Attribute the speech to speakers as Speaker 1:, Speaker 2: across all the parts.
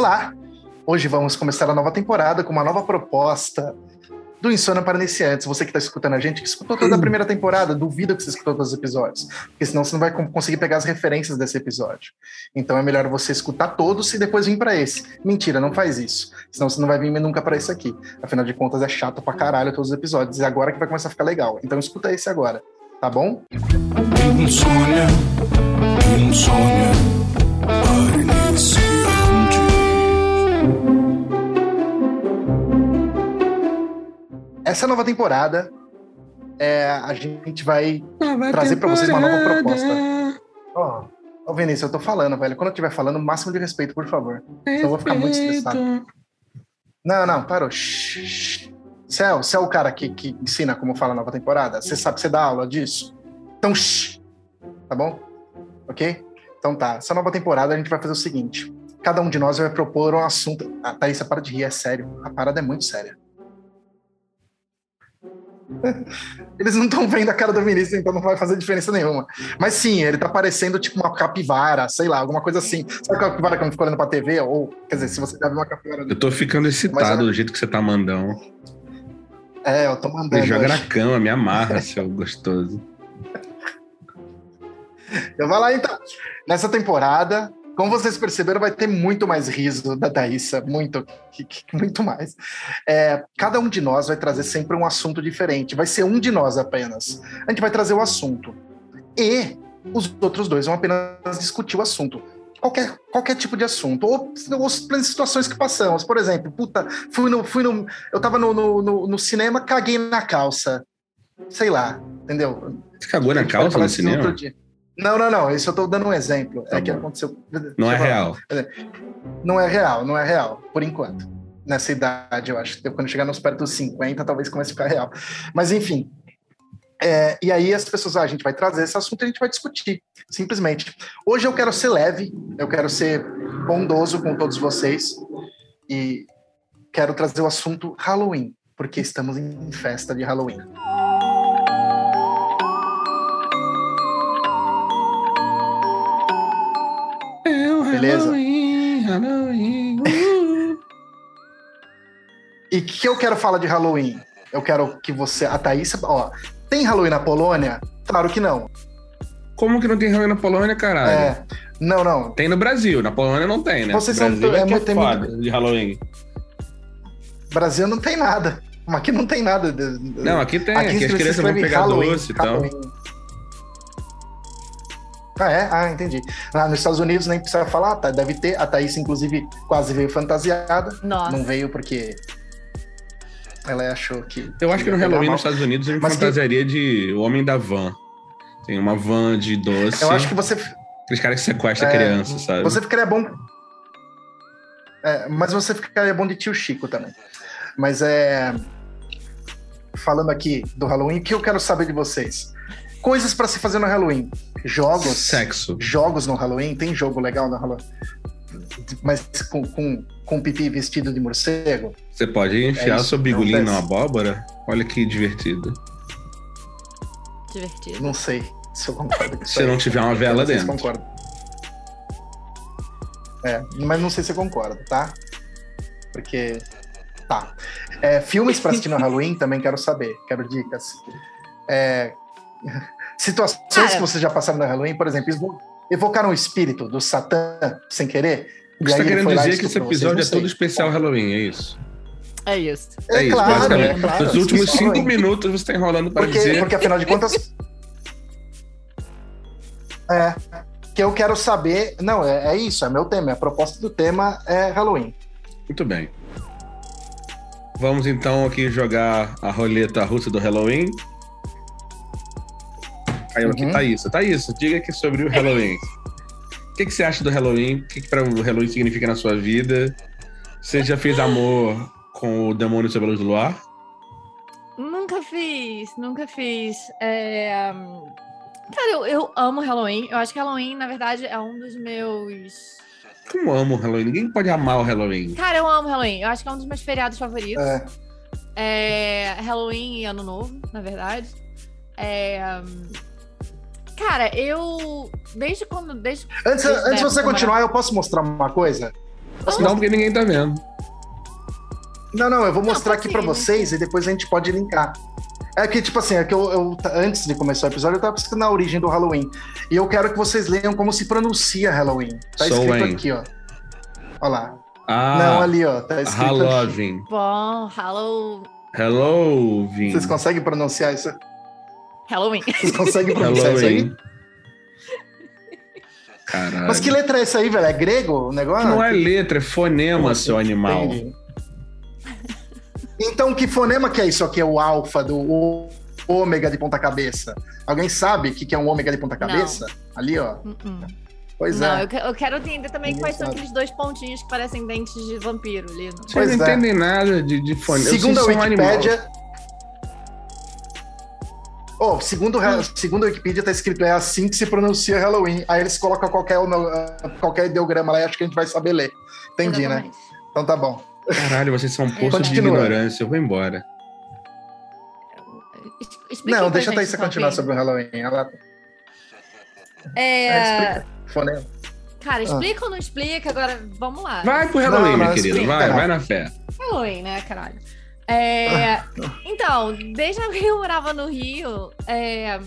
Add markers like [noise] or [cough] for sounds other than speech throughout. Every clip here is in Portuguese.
Speaker 1: Olá! Hoje vamos começar a nova temporada com uma nova proposta do Insônia para Iniciantes. Você que está escutando a gente, que escutou toda a primeira temporada, duvido que você escutou todos os episódios, porque senão você não vai conseguir pegar as referências desse episódio. Então é melhor você escutar todos e depois vir para esse. Mentira, não faz isso. Senão você não vai vir nunca para esse aqui. Afinal de contas, é chato pra caralho todos os episódios. E agora que vai começar a ficar legal. Então escuta esse agora, tá bom?
Speaker 2: Insônia, insônia para iniciante.
Speaker 1: Essa nova temporada, é, a gente vai trazer para vocês uma nova proposta. Ó, oh, Vinícius, eu tô falando, velho. Quando eu estiver falando, máximo de respeito, por favor. Senão eu vou ficar muito estressado. Não, não, parou. Você é, você é o cara que, que ensina como fala a nova temporada? Você sabe, você dá aula disso? Então, shh, tá bom? Ok? Então tá. Essa nova temporada a gente vai fazer o seguinte: cada um de nós vai propor um assunto. Ah, Thaís, para de rir, é sério. A parada é muito séria. Eles não estão vendo a cara do Vinícius, então não vai fazer diferença nenhuma. Mas sim, ele tá parecendo tipo uma capivara, sei lá, alguma coisa assim. Sabe aquela capivara que eu fico olhando pra TV? Ou, quer dizer, se você já viu uma capivara.
Speaker 3: Eu tô ficando excitado do jeito que você tá mandando.
Speaker 1: É, eu tô mandando.
Speaker 3: Me joga na cama, me amarra, seu [laughs] gostoso.
Speaker 1: Eu vou lá então. Nessa temporada, como vocês perceberam, vai ter muito mais riso da Thaísa, muito, muito mais. É, cada um de nós vai trazer sempre um assunto diferente. Vai ser um de nós apenas. A gente vai trazer o assunto. E os outros dois vão apenas discutir o assunto. Qualquer, qualquer tipo de assunto. Ou, ou situações que passamos. Por exemplo, puta, fui no. Fui no eu tava no, no, no, no cinema, caguei na calça. Sei lá, entendeu?
Speaker 3: Você cagou na calça no cinema?
Speaker 1: Não, não, não. Isso eu estou dando um exemplo. Tá é bom. que aconteceu.
Speaker 3: Não é real.
Speaker 1: Não é real, não é real, por enquanto. Nessa idade, eu acho. Quando chegar nos perto dos 50, talvez comece a ficar real. Mas, enfim. É, e aí as pessoas, ah, a gente vai trazer esse assunto e a gente vai discutir, simplesmente. Hoje eu quero ser leve, eu quero ser bondoso com todos vocês e quero trazer o assunto Halloween, porque estamos em festa de Halloween. Beleza?
Speaker 3: Halloween, Halloween, uh.
Speaker 1: e o que eu quero falar de Halloween? Eu quero que você. A Thaís. Ó, tem Halloween na Polônia? Claro que não.
Speaker 3: Como que não tem Halloween na Polônia, caralho?
Speaker 1: É. Não, não.
Speaker 3: Tem no Brasil, na Polônia não tem, né?
Speaker 1: Vocês
Speaker 3: Brasil
Speaker 1: são.
Speaker 3: é,
Speaker 1: É,
Speaker 3: é
Speaker 1: muito-
Speaker 3: de Halloween.
Speaker 1: Brasil não tem nada. Mas aqui não tem nada.
Speaker 3: Não, aqui tem. Aqui, as
Speaker 1: se
Speaker 3: crianças vão pegar
Speaker 1: Halloween,
Speaker 3: doce e tal.
Speaker 1: Halloween. Ah, é? Ah, entendi. Ah, nos Estados Unidos nem precisa falar, tá? Deve ter. A Thaís, inclusive, quase veio fantasiada.
Speaker 4: Nossa.
Speaker 1: Não veio porque ela achou que.
Speaker 3: Eu acho que no Halloween
Speaker 1: mal.
Speaker 3: nos Estados Unidos eu me
Speaker 1: Mas que-
Speaker 3: fantasiaria de o homem da van. Tem uma van de doce.
Speaker 1: Eu acho que você.
Speaker 3: Aqueles caras que sequestram
Speaker 1: É,
Speaker 3: criança, sabe?
Speaker 1: Você ficaria bom. É, mas você ficaria bom de tio Chico também. Mas é. Falando aqui do Halloween, o que eu quero saber de vocês? Coisas pra se fazer no Halloween. Jogos.
Speaker 3: Sexo.
Speaker 1: Jogos no Halloween. Tem jogo legal no Halloween. Mas com, com, com pipi vestido de morcego.
Speaker 3: Você pode enfiar
Speaker 1: É isso,
Speaker 3: seu bigolinho na abóbora? Olha que divertido.
Speaker 4: Divertido.
Speaker 1: Não sei se eu concordo com isso.
Speaker 3: Se
Speaker 1: aí.
Speaker 3: não tiver uma vela
Speaker 1: sei se
Speaker 3: dentro.
Speaker 1: concordo. É, mas não sei se eu concordo, tá? Porque. Tá. É, filmes pra assistir no Halloween também quero saber, quero dicas. É, [laughs] situações
Speaker 4: Cara.
Speaker 1: que vocês já passaram no Halloween, por exemplo, evo- evocaram o espírito do Satã sem querer.
Speaker 3: Você tá
Speaker 1: ele
Speaker 3: querendo dizer é que esse episódio é todo especial Halloween, é isso?
Speaker 4: É isso.
Speaker 3: É,
Speaker 1: É,
Speaker 3: isso,
Speaker 1: claro,
Speaker 3: basicamente.
Speaker 1: é claro,
Speaker 3: Nos últimos
Speaker 1: especial
Speaker 3: cinco
Speaker 1: Halloween.
Speaker 3: minutos você tá enrolando
Speaker 1: Porque,
Speaker 3: dizer.
Speaker 1: porque afinal de contas. [laughs] é. Que eu quero saber. Não, é, é isso, é meu tema. A proposta do tema é Halloween.
Speaker 3: Muito bem. Vamos então aqui jogar a roleta russa do Halloween. Caiu aqui,
Speaker 1: Uhum.
Speaker 3: tá isso, tá isso. Diga aqui sobre o Halloween. O que, que você acha do Halloween? O que, que para o Halloween significa na sua vida? Você já fez amor com o demônio sob a luz do luar?
Speaker 4: Nunca fiz, nunca fiz. É, Cara, eu, eu amo Halloween. Eu acho que Halloween, na verdade, é um dos meus.
Speaker 3: Como amo o Halloween? Ninguém pode amar o Halloween.
Speaker 4: Cara, eu amo Halloween. Eu acho que é um dos meus feriados favoritos.
Speaker 1: É.
Speaker 4: É, Halloween e Ano Novo, na verdade. É, Cara, eu. Desde quando. Desde,
Speaker 1: Antes,
Speaker 4: desde
Speaker 1: antes você continuar, eu posso mostrar uma coisa?
Speaker 3: Não, porque ninguém tá vendo.
Speaker 1: Não, não, eu vou mostrar
Speaker 4: pode
Speaker 1: aqui pra
Speaker 4: né?
Speaker 1: vocês e depois a gente pode linkar. É que, tipo assim, é que eu, eu- antes de começar o episódio, eu tava pesquisando a origem do Halloween. E eu quero que vocês leiam como se pronuncia Halloween. Tá escrito aqui, ó. Olha lá.
Speaker 3: Ah,
Speaker 1: Não, ali, ó. Tá escrito aqui.
Speaker 3: Halloween.
Speaker 4: Bom, Hallow...
Speaker 3: Halloween.
Speaker 1: Vocês conseguem pronunciar isso?
Speaker 4: Halloween. [laughs]
Speaker 1: Vocês conseguem pronunciar isso aí?
Speaker 3: Caralho.
Speaker 1: Mas que letra é essa aí, velho? É grego o negócio?
Speaker 3: Não é letra, é fonema, seu animal.
Speaker 1: Entendi. Então, que fonema que é isso aqui? É o alfa do o- ômega de ponta cabeça? Alguém sabe o que que é um ômega de ponta cabeça? Ali, ó.
Speaker 4: Uh-uh.
Speaker 1: Pois
Speaker 4: Não,
Speaker 1: é.
Speaker 4: eu, que- eu quero entender também quais são aqueles dois pontinhos que parecem dentes de vampiro ali.
Speaker 3: Vocês não
Speaker 1: é.
Speaker 3: entendem nada de, de fonema.
Speaker 1: Segundo a. Wikipédia. Oh, segundo, segundo a Wikipedia, tá escrito é assim que se pronuncia Halloween. Aí eles colocam qualquer, qualquer ideograma lá e acho que a gente vai saber ler. Entendi, né? Então tá bom.
Speaker 3: Caralho, vocês são um poço de ignorância. Eu vou embora.
Speaker 4: Explica
Speaker 1: Não, deixa a Thaisa
Speaker 4: então,
Speaker 1: continuar sobre o Halloween. Ela
Speaker 4: É,
Speaker 1: É, explica. fonema.
Speaker 4: cara, explica ou não explica? Agora, vamos lá.
Speaker 3: Vai pro Halloween,
Speaker 1: Não,
Speaker 3: minha
Speaker 1: não,
Speaker 3: querida.
Speaker 1: explica,
Speaker 3: Vai, vai na fé.
Speaker 4: Halloween, né, caralho? É, então, desde que eu morava no Rio, é,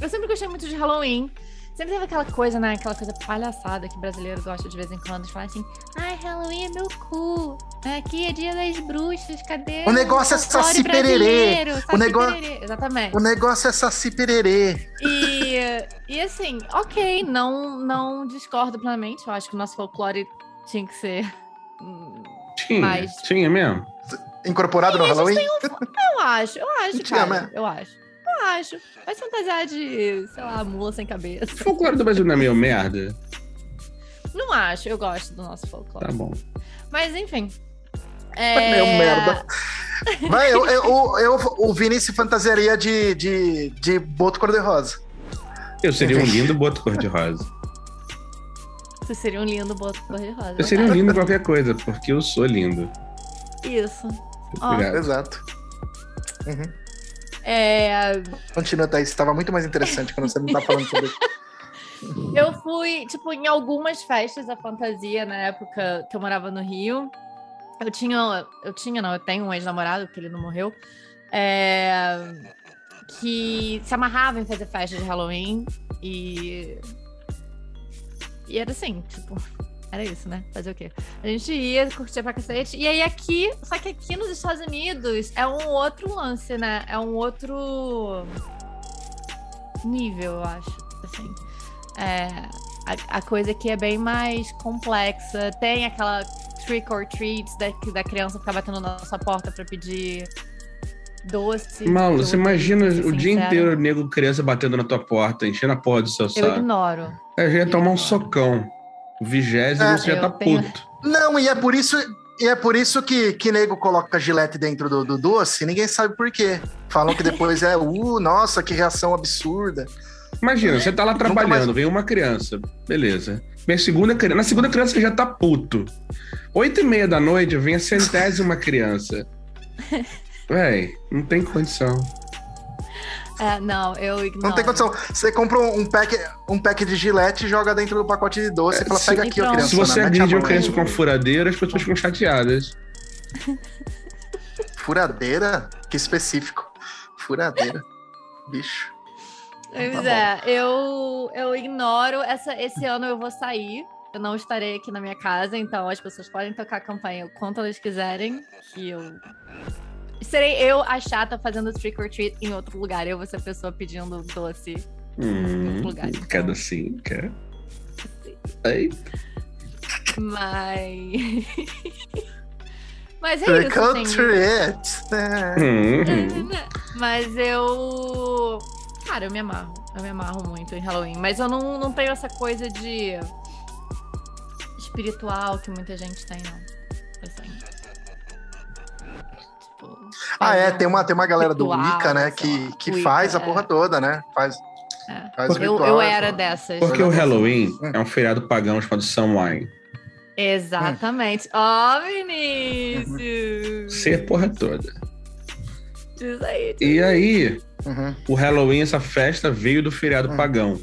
Speaker 4: eu sempre gostei muito de Halloween. Sempre teve aquela coisa, né? Aquela coisa palhaçada que brasileiro gosta de vez em quando de falar assim: ai, Halloween é meu cu. Aqui é dia das bruxas, cadê?
Speaker 1: O negócio é saci pererê. O negócio-.
Speaker 4: Exatamente.
Speaker 1: O negócio é saci pererê.
Speaker 4: E, e assim, ok, não, não discordo plenamente. Eu acho que o nosso folclore tinha que ser.
Speaker 3: Tinha,
Speaker 4: Mas-
Speaker 3: tinha mesmo.
Speaker 1: Incorporado no Halloween?
Speaker 4: Eu acho, eu acho, cara.
Speaker 1: né?
Speaker 4: Eu acho. Eu acho. Vai se fantasiar de, sei lá, mula sem cabeça.
Speaker 3: O folclore do Brasil não é meio merda?
Speaker 4: Não acho, eu gosto do nosso folclore.
Speaker 3: Tá bom.
Speaker 4: Mas enfim.
Speaker 1: É meio merda. [laughs] Vai, eu, eu, eu, eu- o Vini se fantasiaria de, de, de boto cor-de-rosa.
Speaker 3: Eu seria um lindo boto cor-de-rosa.
Speaker 4: Você seria um lindo boto cor-de-rosa.
Speaker 3: Eu seria um lindo qualquer coisa, porque eu sou lindo.
Speaker 4: Isso. Ó.
Speaker 3: Obrigado.
Speaker 1: Exato. Uhum.
Speaker 4: É,
Speaker 1: Continua, Thaís. Estava muito mais interessante quando você não tá falando sobre isso. [laughs]
Speaker 4: eu fui, tipo, em algumas festas da fantasia na época que eu morava no Rio. Eu tinha, eu tinha, não, eu tenho um ex-namorado, porque ele não morreu. é, que se amarrava em fazer festa de Halloween e. E era assim, tipo, era isso, né? Fazer o quê? A gente ia, curtia pra cacete. E aí aqui, só que aqui nos Estados Unidos é um outro lance, né? É um outro nível, eu acho. Assim. É, a, a coisa aqui é bem mais complexa. Tem aquela trick or treats da, da criança ficar batendo na sua porta pra pedir doce.
Speaker 3: Malu, você imagina o dia
Speaker 4: sincera.
Speaker 3: inteiro o nego criança batendo na tua porta, enchendo a porra do seu
Speaker 4: Eu
Speaker 3: saco.
Speaker 4: ignoro.
Speaker 3: Aí eu já ia tomar um
Speaker 4: ignoro.
Speaker 3: socão. O vigésimo
Speaker 1: É,
Speaker 3: você já tá
Speaker 4: tenho-
Speaker 3: puto.
Speaker 1: Não, e é por isso, e é por isso que, que nego coloca gilete dentro do, do doce, ninguém sabe por quê. Falam que depois é, uh, nossa, que reação absurda.
Speaker 3: Imagina, você tá lá trabalhando,
Speaker 1: mais-
Speaker 3: vem uma criança, beleza. Minha segunda criança, na segunda criança você já tá puto. Oito e meia da noite vem a centésima criança. [laughs] Véi, não tem condição.
Speaker 4: É, não, eu ignoro.
Speaker 1: Não tem condição. Você compra um pack, um pack de gilete e joga dentro do pacote de doce e fala, pega aqui, ó, criança.
Speaker 3: Se você agride uma criança com a furadeira, as pessoas ficam chateadas. [laughs]
Speaker 1: Furadeira? Que específico. Furadeira. Bicho.
Speaker 4: Pois
Speaker 1: Tá
Speaker 4: é, eu, eu ignoro. Essa, esse ano eu vou sair. Eu não estarei aqui na minha casa, então as pessoas podem tocar a campanha o quanto elas quiserem. Que eu. Serei eu a chata fazendo trick or treat em outro lugar. Eu vou ser a pessoa pedindo doce.
Speaker 3: Hum,
Speaker 4: outro lugar,
Speaker 3: cada assim, quer. Ei,
Speaker 4: Mas. [laughs] Mas é
Speaker 1: Trick
Speaker 4: isso,
Speaker 1: or
Speaker 4: assim.
Speaker 1: treat.
Speaker 3: hum.
Speaker 4: Mas eu. Cara, eu me amarro. Eu me amarro muito em Halloween. Mas eu não, não tenho essa coisa de. espiritual que muita gente tem, não. Assim.
Speaker 1: Ah, é, tem uma,
Speaker 4: um
Speaker 1: tem uma galera do
Speaker 4: ritual,
Speaker 1: Wicca, né, que,
Speaker 4: lá,
Speaker 1: que
Speaker 4: Wicca,
Speaker 1: faz a
Speaker 4: é.
Speaker 1: porra toda, né? Faz,
Speaker 4: É.
Speaker 1: faz
Speaker 4: Eu,
Speaker 1: ritual,
Speaker 4: eu
Speaker 1: é
Speaker 4: era dessas.
Speaker 3: Porque o Halloween
Speaker 1: Hum.
Speaker 3: é um feriado pagão chamado Samhain.
Speaker 4: Exatamente. Ó, Vinícius!
Speaker 3: Ser a porra toda.
Speaker 4: Diz aí. diz
Speaker 3: E aí,
Speaker 1: Uhum.
Speaker 3: o Halloween, essa festa, veio do feriado
Speaker 1: Hum.
Speaker 3: pagão.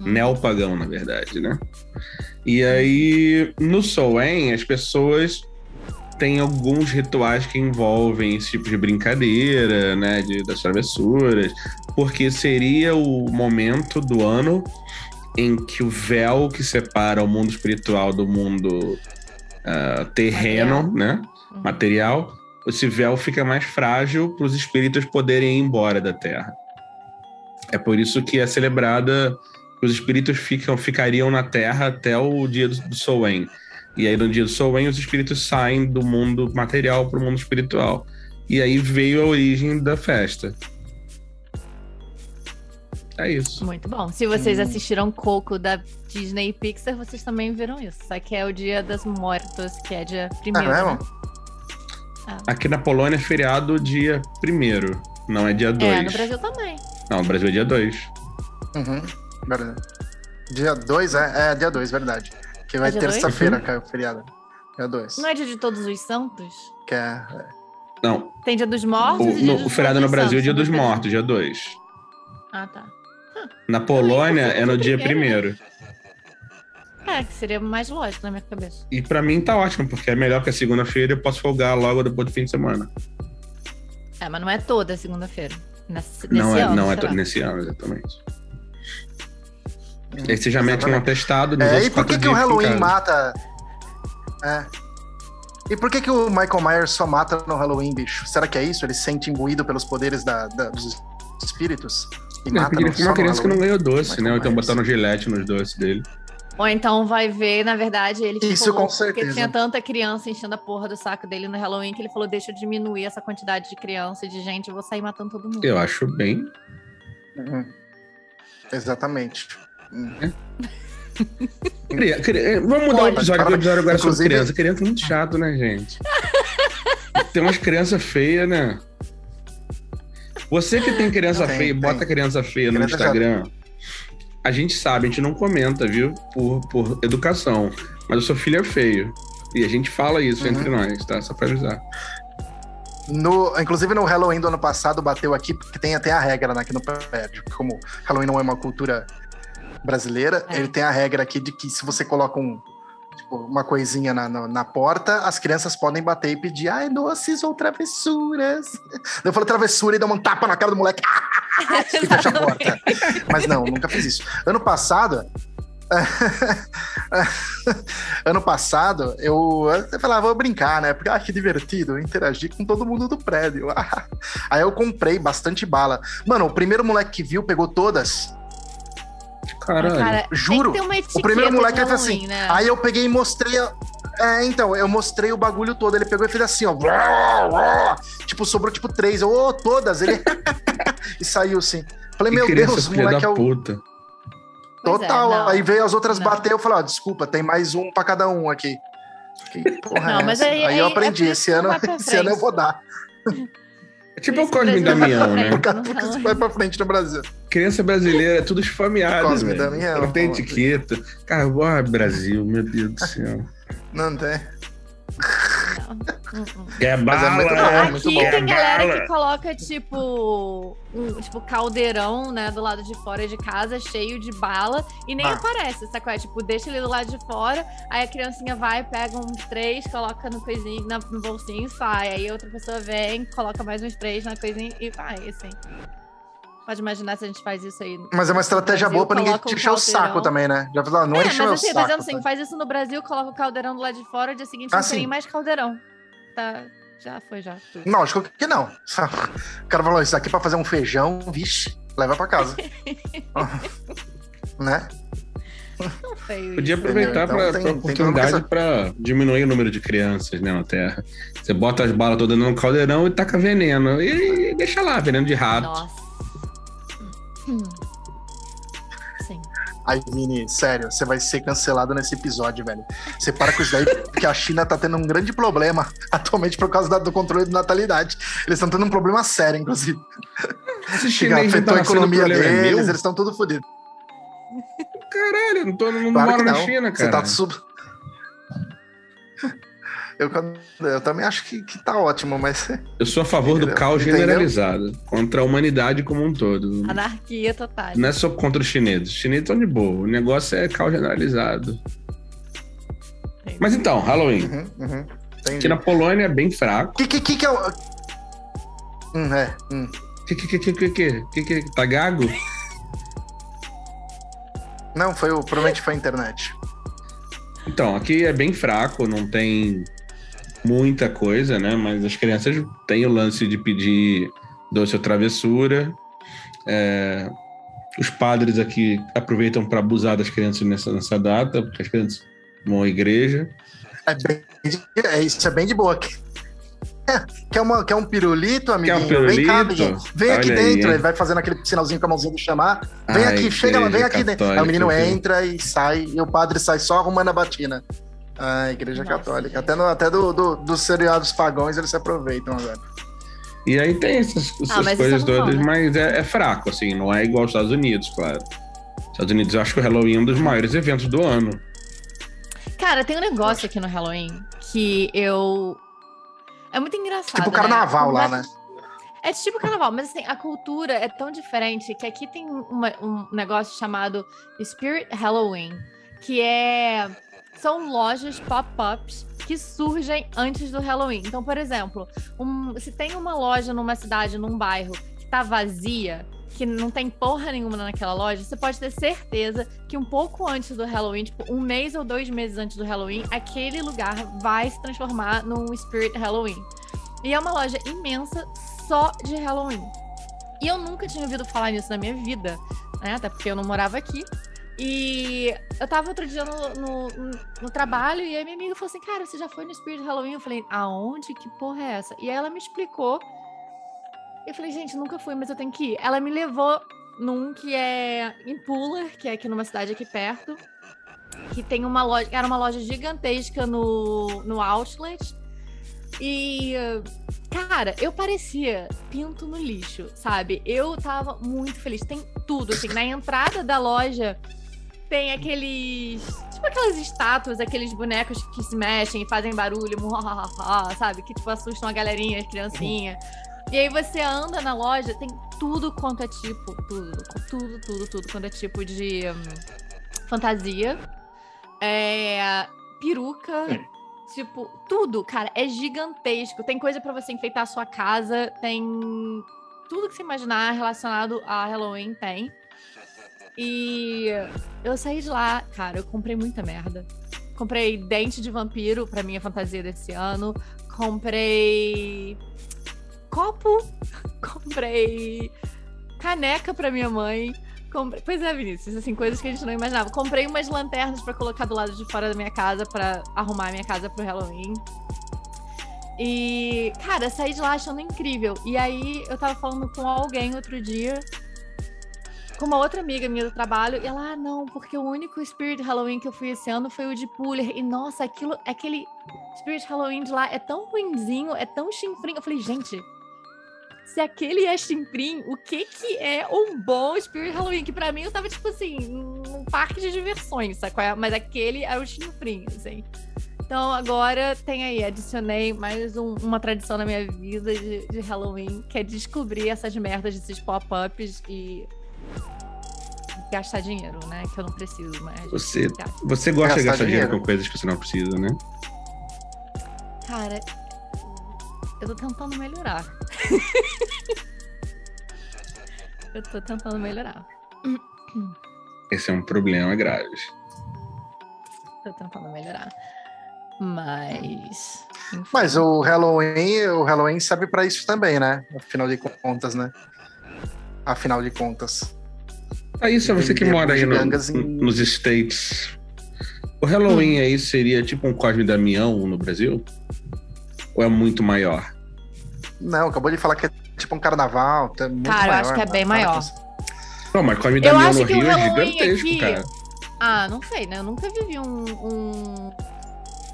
Speaker 3: Neopagão, na verdade, né? E aí, no Soen, as pessoas têm alguns rituais que envolvem esse tipo de brincadeira, né? De, das travessuras, porque seria o momento do ano em que o véu que separa o mundo espiritual do mundo uh, terreno,
Speaker 4: Material.
Speaker 3: né?
Speaker 4: Uhum.
Speaker 3: Material, esse véu fica mais frágil para os espíritos poderem ir embora da Terra. É por isso que é celebrada que os espíritos ficam, ficariam na Terra até o dia do, do Soen. E aí, no dia do Soen, os espíritos saem do mundo material para o mundo espiritual. E aí veio a origem da festa. É isso.
Speaker 4: Muito bom. Se vocês
Speaker 1: Hum.
Speaker 4: assistiram Coco da Disney e Pixar, vocês também viram isso. Só que é o Dia das Mortos, que é dia primeiro.
Speaker 1: mesmo?
Speaker 4: né?
Speaker 3: Aqui na Polônia é feriado dia 1 não é dia 2.
Speaker 4: É, no Brasil também.
Speaker 3: Não, no Brasil é dia 2.
Speaker 1: Uhum. Dia 2, é, é dia 2, verdade. Que vai
Speaker 4: É
Speaker 1: terça-feira,
Speaker 3: Uhum.
Speaker 1: caiu o feriado. Dia 2.
Speaker 4: Não é dia de todos os santos?
Speaker 1: Que é,
Speaker 3: Não,
Speaker 4: Tem dia dos
Speaker 3: o,
Speaker 4: mortos e dia
Speaker 3: no-
Speaker 4: dos
Speaker 3: o feriado no Brasil é dia dos
Speaker 4: não é
Speaker 3: mortos, dia 2.
Speaker 4: Ah, tá.
Speaker 3: Na Polônia é no dia
Speaker 4: primeiro.
Speaker 3: 1
Speaker 4: É, que seria mais lógico na minha cabeça.
Speaker 3: E pra mim tá ótimo, porque é melhor que a segunda-feira eu posso folgar logo depois do fim de semana.
Speaker 4: É, mas não é toda segunda-feira. Nesse, nesse
Speaker 3: não é,
Speaker 4: ano,
Speaker 3: não é
Speaker 4: será?
Speaker 3: to- nesse ano, exatamente. Aí você já mete um atestado nos
Speaker 1: É,
Speaker 3: outros
Speaker 1: e por que, que o Halloween mata. É. E por que, que o Michael Myers só mata no Halloween, bicho? Será que é isso? Ele se sente imbuído pelos poderes da- da- dos espíritos? E
Speaker 3: É,
Speaker 1: mata
Speaker 3: ele
Speaker 1: no,
Speaker 3: foi uma criança que não ganhou doce,
Speaker 1: Michael
Speaker 3: né? Ou então botaram gilete nos doces dele.
Speaker 4: Ou então vai ver, na verdade, ele ficou
Speaker 1: Isso, com
Speaker 4: louco porque
Speaker 1: certeza.
Speaker 4: tinha tanta criança enchendo a porra do saco dele no Halloween que ele falou: deixa eu diminuir essa quantidade de criança e de gente, eu vou sair matando todo mundo.
Speaker 3: Eu acho bem.
Speaker 1: Uhum. Exatamente. Hum.
Speaker 3: Cri- cri- Vamos mudar o episódio, porque o episódio agora é sobre criança. Criança é muito chato, né, gente? [laughs] Tem umas crianças feias, né? Você que tem criança
Speaker 1: Tem,
Speaker 3: feia,
Speaker 1: tem.
Speaker 3: bota criança feia no
Speaker 1: Criança
Speaker 3: Instagram. A gente sabe, a gente não comenta, viu? Por, por educação. Mas o seu filho é feio. E a gente fala isso
Speaker 1: Uhum.
Speaker 3: entre nós, tá? Só pra avisar.
Speaker 1: No, inclusive no Halloween do ano passado bateu aqui, porque tem até a regra né, aqui no prédio. Como Halloween não é uma cultura brasileira,
Speaker 4: É.
Speaker 1: ele tem a regra aqui de que se você coloca um, tipo, uma coisinha na, na, na porta, as crianças podem bater e pedir, ai, doces ou travessuras. [laughs] Eu falo travessura e dá um tapa na cara do moleque [laughs] e fecha a porta. Mas não, nunca fiz isso. Ano passado. [laughs] ano passado, eu, eu falava, vou brincar, né? Porque, ah, que divertido, eu interagi com todo mundo do prédio. Aí eu comprei bastante bala. Mano, o primeiro moleque que viu pegou todas.
Speaker 3: Caralho.
Speaker 4: Cara,
Speaker 1: Juro,
Speaker 4: Tem que ter uma
Speaker 1: O primeiro moleque fez assim.
Speaker 4: Né?
Speaker 1: Aí eu peguei e mostrei. a- É, então, eu mostrei o bagulho todo. Ele pegou e fez assim, ó. Tipo, sobrou tipo três. Eu, ô, todas. Ele. [laughs] e saiu assim. Falei,
Speaker 3: Que
Speaker 1: meu
Speaker 3: criança
Speaker 1: Deus, moleque
Speaker 3: da
Speaker 1: é o.
Speaker 3: puta.
Speaker 4: É,
Speaker 1: Total.
Speaker 4: não.
Speaker 1: aí veio as outras
Speaker 4: Não.
Speaker 1: bater, eu falei, ó, desculpa, tem mais um pra cada um aqui. Que porra
Speaker 4: Não,
Speaker 1: é
Speaker 4: mas
Speaker 1: essa?
Speaker 4: aí-
Speaker 1: eu
Speaker 4: aí-
Speaker 1: aprendi.
Speaker 4: é isso
Speaker 1: esse ano, [laughs] esse ano eu vou dar.
Speaker 3: É tipo o Cosme e
Speaker 4: Brasil
Speaker 3: Damião, né?
Speaker 4: pra
Speaker 1: Por
Speaker 4: frente.
Speaker 1: causa
Speaker 4: no
Speaker 1: que isso vai pra frente no Brasil.
Speaker 3: Criança brasileira é tudo esfomeada.
Speaker 1: Cosme e. Damião,
Speaker 3: Não tem etiqueta. Cara, ó, Brasil, meu Deus do céu.
Speaker 1: Não tem.
Speaker 4: Hum.
Speaker 3: É
Speaker 1: Mas é muito
Speaker 3: bala, é
Speaker 1: muito
Speaker 4: Aqui
Speaker 1: bom.
Speaker 4: tem galera
Speaker 3: bala.
Speaker 4: que coloca, tipo, um tipo, caldeirão, né, do lado de fora de casa, cheio de bala, e nem
Speaker 1: Ah.
Speaker 4: aparece, sacou? É, tipo, deixa ele do lado de fora, aí a criancinha vai, pega uns três, coloca no coisinho, no bolsinho e sai. Aí outra pessoa vem, coloca mais uns três na coisinha e vai, assim. Pode imaginar se a gente faz isso aí.
Speaker 1: Mas é uma estratégia
Speaker 4: Brasil,
Speaker 1: boa pra ninguém te
Speaker 4: um
Speaker 1: encher o saco também, né? Já falou, não
Speaker 4: é,
Speaker 1: enche
Speaker 4: mas assim, eu tô
Speaker 1: saco.
Speaker 4: dizendo assim,
Speaker 1: tá?
Speaker 4: faz isso no Brasil, coloca o caldeirão do lado de fora, dia seguinte
Speaker 1: Ah,
Speaker 4: não
Speaker 1: sim.
Speaker 4: tem mais caldeirão. Tá, já foi, já. Tudo.
Speaker 1: Lógico que não. O cara falou, isso aqui pra fazer um feijão, vixe, leva pra casa. [laughs] né?
Speaker 4: Não feio
Speaker 3: Podia aproveitar
Speaker 1: Então
Speaker 3: pra,
Speaker 1: tem-
Speaker 3: pra
Speaker 1: tem
Speaker 3: oportunidade pra diminuir o número de crianças né, na Terra. Você bota as balas todas no caldeirão e taca veneno. E, deixa lá, veneno de rato.
Speaker 4: Nossa. Hum. Sim.
Speaker 1: Aí, Vini, sério, você vai ser cancelado nesse episódio, velho. Você para com isso daí, porque a China tá tendo um grande problema [laughs] atualmente por causa do controle de natalidade. Eles estão tendo um problema sério, inclusive.
Speaker 3: Não
Speaker 1: afetou
Speaker 3: tá
Speaker 1: a economia
Speaker 3: é
Speaker 1: deles,
Speaker 3: meu?
Speaker 1: eles estão tudo fodidos.
Speaker 3: Caralho, eu não, tô, não
Speaker 1: Claro
Speaker 3: moro na. China,
Speaker 1: Você
Speaker 3: cara.
Speaker 1: tá sub. Eu, eu também acho que, que tá ótimo, mas. [laughs]
Speaker 3: Eu sou a favor do caos Entendeu? generalizado contra a humanidade como um todo.
Speaker 4: Anarquia total.
Speaker 3: Não é só contra os chineses. Os chineses estão de boa. O negócio é caos generalizado. Entendi. Mas então, Halloween. Uhum, uhum. Aqui na Polônia é bem fraco.
Speaker 1: Que que, que, que é o. Hum, é. Hum.
Speaker 3: Que que que que que que que que tá gago?
Speaker 1: Não, foi o provavelmente foi a internet.
Speaker 3: Então, aqui é bem fraco, não tem muita coisa, né? Mas as crianças têm o lance de pedir doce ou travessura. É, os padres aqui aproveitam para abusar das crianças nessa, nessa data, porque as crianças vão à igreja.
Speaker 1: É, bem, é isso é bem de boa. Quer, uma, quer um pirulito, amiguinho?
Speaker 3: Quer um pirulito? Vem cá,
Speaker 1: amiguinho. Vem Olha aqui dentro. Aí, ele vai fazendo aquele sinalzinho com a mãozinha de chamar. Vem Ai, aqui, chega lá, vem aqui dentro. Aí o menino entra e sai, e o padre sai só arrumando a batina. Ah, igreja Nossa, católica. Até, no, até do, do, dos seriados pagões eles se aproveitam agora.
Speaker 3: E aí tem essas, essas ah, coisas é todas, né? mas é, é, fraco, assim, não é igual aos Estados Unidos, claro. Estados Unidos, eu acho que o Halloween é um dos maiores eventos do ano.
Speaker 4: Cara, tem um negócio aqui no Halloween que eu é muito engraçado.
Speaker 1: Tipo carnaval né? lá, né?
Speaker 4: É tipo carnaval, mas assim, a cultura é tão diferente que aqui tem uma, um negócio chamado Spirit Halloween, que é. São lojas pop-ups que surgem antes do Halloween. Então, por exemplo, um, se tem uma loja numa cidade, num bairro, que tá vazia, que não tem porra nenhuma naquela loja, você pode ter certeza que um pouco antes do Halloween, tipo um mês ou dois meses antes do Halloween, aquele lugar vai se transformar num Spirit Halloween. E é uma loja imensa só de Halloween. E eu nunca tinha ouvido falar nisso na minha vida, né? Até porque eu não morava aqui. E eu tava outro dia no, no, no, trabalho e aí minha amiga falou assim: Cara, você já foi no Spirit Halloween? Eu falei: Aonde? Que porra é essa? E aí ela me explicou eu falei, gente, nunca fui, mas eu tenho que ir. Ela me levou num que é em Puller, que é aqui numa cidade aqui perto, que tem uma loja, era uma loja gigantesca no, no Outlet. E, cara, eu parecia pinto no lixo, sabe? Eu tava muito feliz. Tem tudo, assim, na entrada da loja tem aqueles. Tipo aquelas estátuas, aqueles bonecos que se mexem e fazem barulho, [laughs] sabe? Que tipo assustam a galerinha, as criancinhas. E aí você anda na loja, tem tudo quanto é tipo, tudo, tudo, tudo, tudo quanto é tipo de um, fantasia. É, peruca, tipo, tudo, cara, é gigantesco. Tem coisa para você enfeitar a sua casa, tem tudo que você imaginar relacionado a Halloween tem. E eu saí de lá, cara, eu comprei muita merda. Comprei dente de vampiro pra minha fantasia desse ano. Comprei copo, [laughs] comprei caneca para minha mãe. Comprei... Pois é, Vinícius, assim, coisas que a gente não imaginava. Comprei umas lanternas para colocar do lado de fora da minha casa para arrumar a minha casa pro Halloween. E, cara, saí de lá achando incrível. E aí eu tava falando com alguém outro dia, com uma outra amiga minha do trabalho, e ela, ah, não, porque o único Spirit Halloween que eu fui esse ano foi o de Puller. E nossa, aquilo, aquele Spirit Halloween de lá é tão ruinzinho, é tão chinfrinho. Eu falei, gente, se aquele é Chimprim, o que que é um bom Spirit Halloween? Que pra mim eu tava, tipo assim, num parque de diversões, sabe? É? Mas aquele era o Chimprim, assim. Então agora tem aí, adicionei mais um, uma tradição na minha vida de, de, Halloween, que é descobrir essas merdas desses pop-ups e gastar dinheiro, né? Que eu não preciso mais.
Speaker 3: Você, você gosta gastar de gastar dinheiro. dinheiro com coisas que você não precisa, né?
Speaker 4: Cara, eu tô tentando melhorar. [laughs] eu tô tentando melhorar.
Speaker 3: Esse é um problema grave.
Speaker 4: Tô tentando melhorar. Mas.
Speaker 1: Enfim. Mas o Halloween, o Halloween serve para isso também, né? Afinal de contas, né? Afinal de contas.
Speaker 3: Ah, isso é você que mora aí no, em... [laughs] nos States. O Halloween hum. aí seria tipo um Cosme Damião no Brasil? Ou é muito maior?
Speaker 1: Não, acabou de falar que é tipo um carnaval. É muito
Speaker 4: cara,
Speaker 1: maior,
Speaker 4: eu acho que é bem maior.
Speaker 3: Não, mas Cosme Damião no Rio é gigantesco, aqui... cara.
Speaker 4: Ah, não sei, né? Eu nunca vivi um, um...